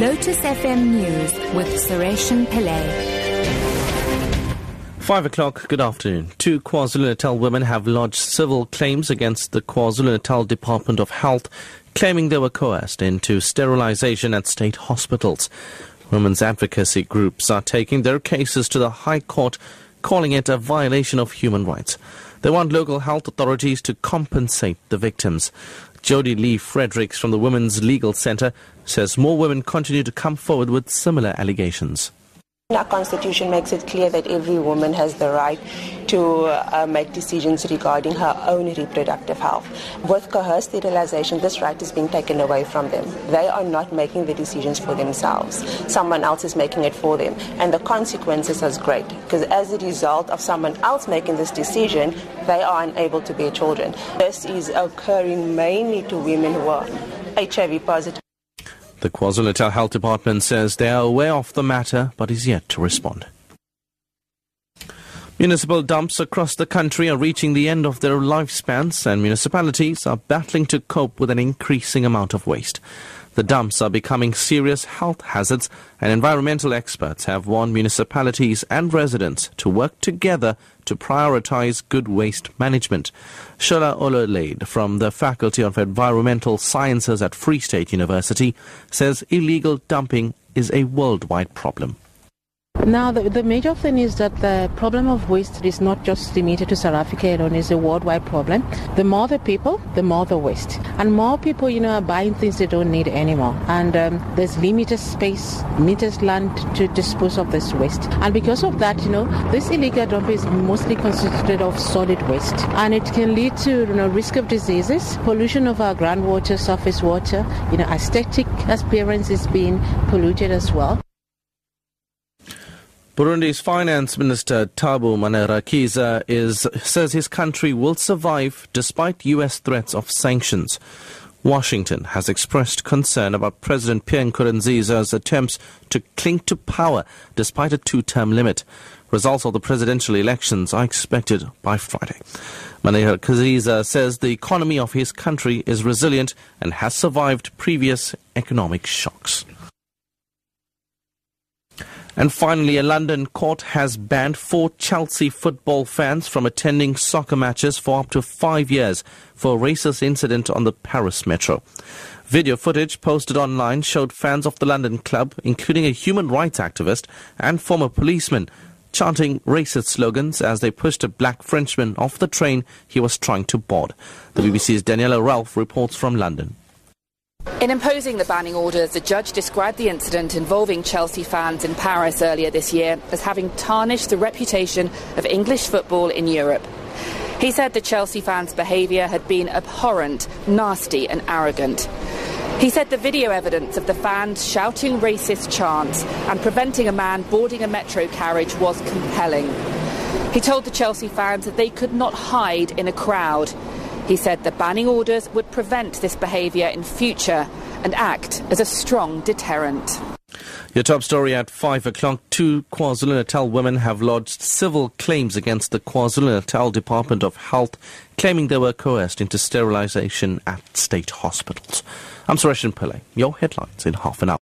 Lotus FM News with Sureshan Pillay. Five o'clock, good afternoon. Two KwaZulu-Natal women have lodged civil claims against the KwaZulu-Natal Department of Health, claiming they were coerced into sterilization at state hospitals. Women's advocacy groups are taking their cases to the High Court, calling it a violation of human rights. They want local health authorities to compensate the victims. Jody Lee Fredericks from the Women's Legal Center says more women continue to come forward with similar allegations. Our constitution makes it clear that every woman has the right to uh, make decisions regarding her own reproductive health. With coerced sterilization, this right is being taken away from them. They are not making the decisions for themselves. Someone else is making it for them. And the consequences are great because as a result of someone else making this decision, they are unable to bear children. This is occurring mainly to women who are HIV positive. The KwaZulu-Natal Health Department says they are aware of the matter but is yet to respond. Municipal dumps across the country are reaching the end of their lifespans and municipalities are battling to cope with an increasing amount of waste. The dumps are becoming serious health hazards and environmental experts have warned municipalities and residents to work together to prioritize good waste management. Shola Ololade from the Faculty of Environmental Sciences at Free State University says illegal dumping is a worldwide problem. Now, the, the, major thing is that the problem of waste is not just limited to South Africa alone, it's a worldwide problem. The more the people, the more the waste. And more people, you know, are buying things they don't need anymore. And um, there's limited space, limited land to dispose of this waste. And because of that, you know, this illegal dump is mostly constituted of solid waste. And it can lead to, you know, risk of diseases, pollution of our groundwater, surface water, you know, aesthetic appearance is being polluted as well. Burundi's finance minister Tabu Manirakiza is, says his country will survive despite U.S. threats of sanctions. Washington has expressed concern about President Pierre Nkurunziza's attempts to cling to power despite a two-term limit. Results of the presidential elections are expected by Friday. Manirakiza says the economy of his country is resilient and has survived previous economic shocks. And finally, a London court has banned four Chelsea football fans from attending soccer matches for up to five years for a racist incident on the Paris metro. Video footage posted online showed fans of the London club, including a human rights activist and former policeman, chanting racist slogans as they pushed a black Frenchman off the train he was trying to board. The BBC's Daniela Ralph reports from London. In imposing the banning orders, the judge described the incident involving Chelsea fans in Paris earlier this year as having tarnished the reputation of English football in Europe. He said the Chelsea fans' behaviour had been abhorrent, nasty, and arrogant. He said the video evidence of the fans shouting racist chants and preventing a man boarding a metro carriage was compelling. He told the Chelsea fans that they could not hide in a crowd. He said the banning orders would prevent this behaviour in future and act as a strong deterrent. Your top story at 5 o'clock. Two KwaZulu-Natal women have lodged civil claims against the KwaZulu-Natal Department of Health, claiming they were coerced into sterilization at state hospitals. I'm Suresh Pillay. Your headlines in half an hour.